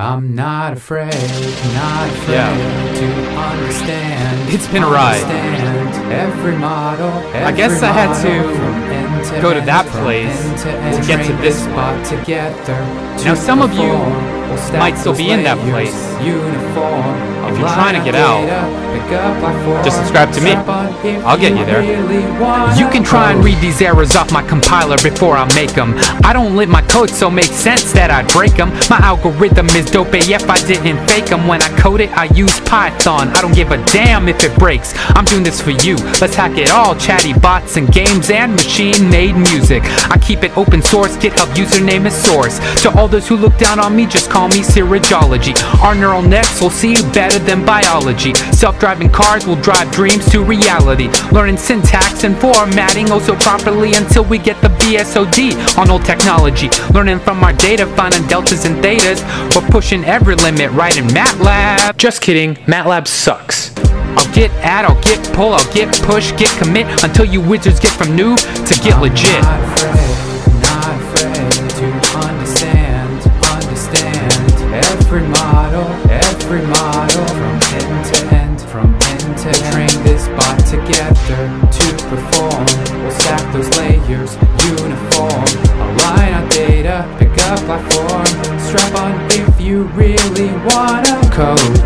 I'm not afraid, not afraid Yeah. to understand. It's been a ride. Every model. I guess I had to to go to that place to, to get to this spot together. Now, to some of you perform. We'll stack might still be in that place. Uniform. If you're trying to get out, just subscribe to me. I'll get you there. You can try and read these errors off my compiler before I make them. I don't lint my code, so makes sense that I'd break them. My algorithm is dope eh, AF, I didn't fake them. When I code it, I use Python. I don't give a damn if it breaks. I'm doing this for you. Let's hack it all. Chatty bots and games and machine made music. I keep it open source, GitHub username is source. To all those who look down on me, just call me Sirajology. Our neural nets will see better than biology. Self-driving cars will drive dreams to reality. Learning syntax and formatting oh so properly until we get the BSOD on old technology. Learning from our data, finding deltas and thetas. We're pushing every limit right in MATLAB. Just kidding, MATLAB sucks. I'll git add, I'll git pull, I'll git push, git commit until you wizards get from noob to get legit. Every model, every model from end to end, from end to end. Train this bot together to perform. We'll stack those layers, uniform. Align our data, pick up platform. Strap on if you really wanna code.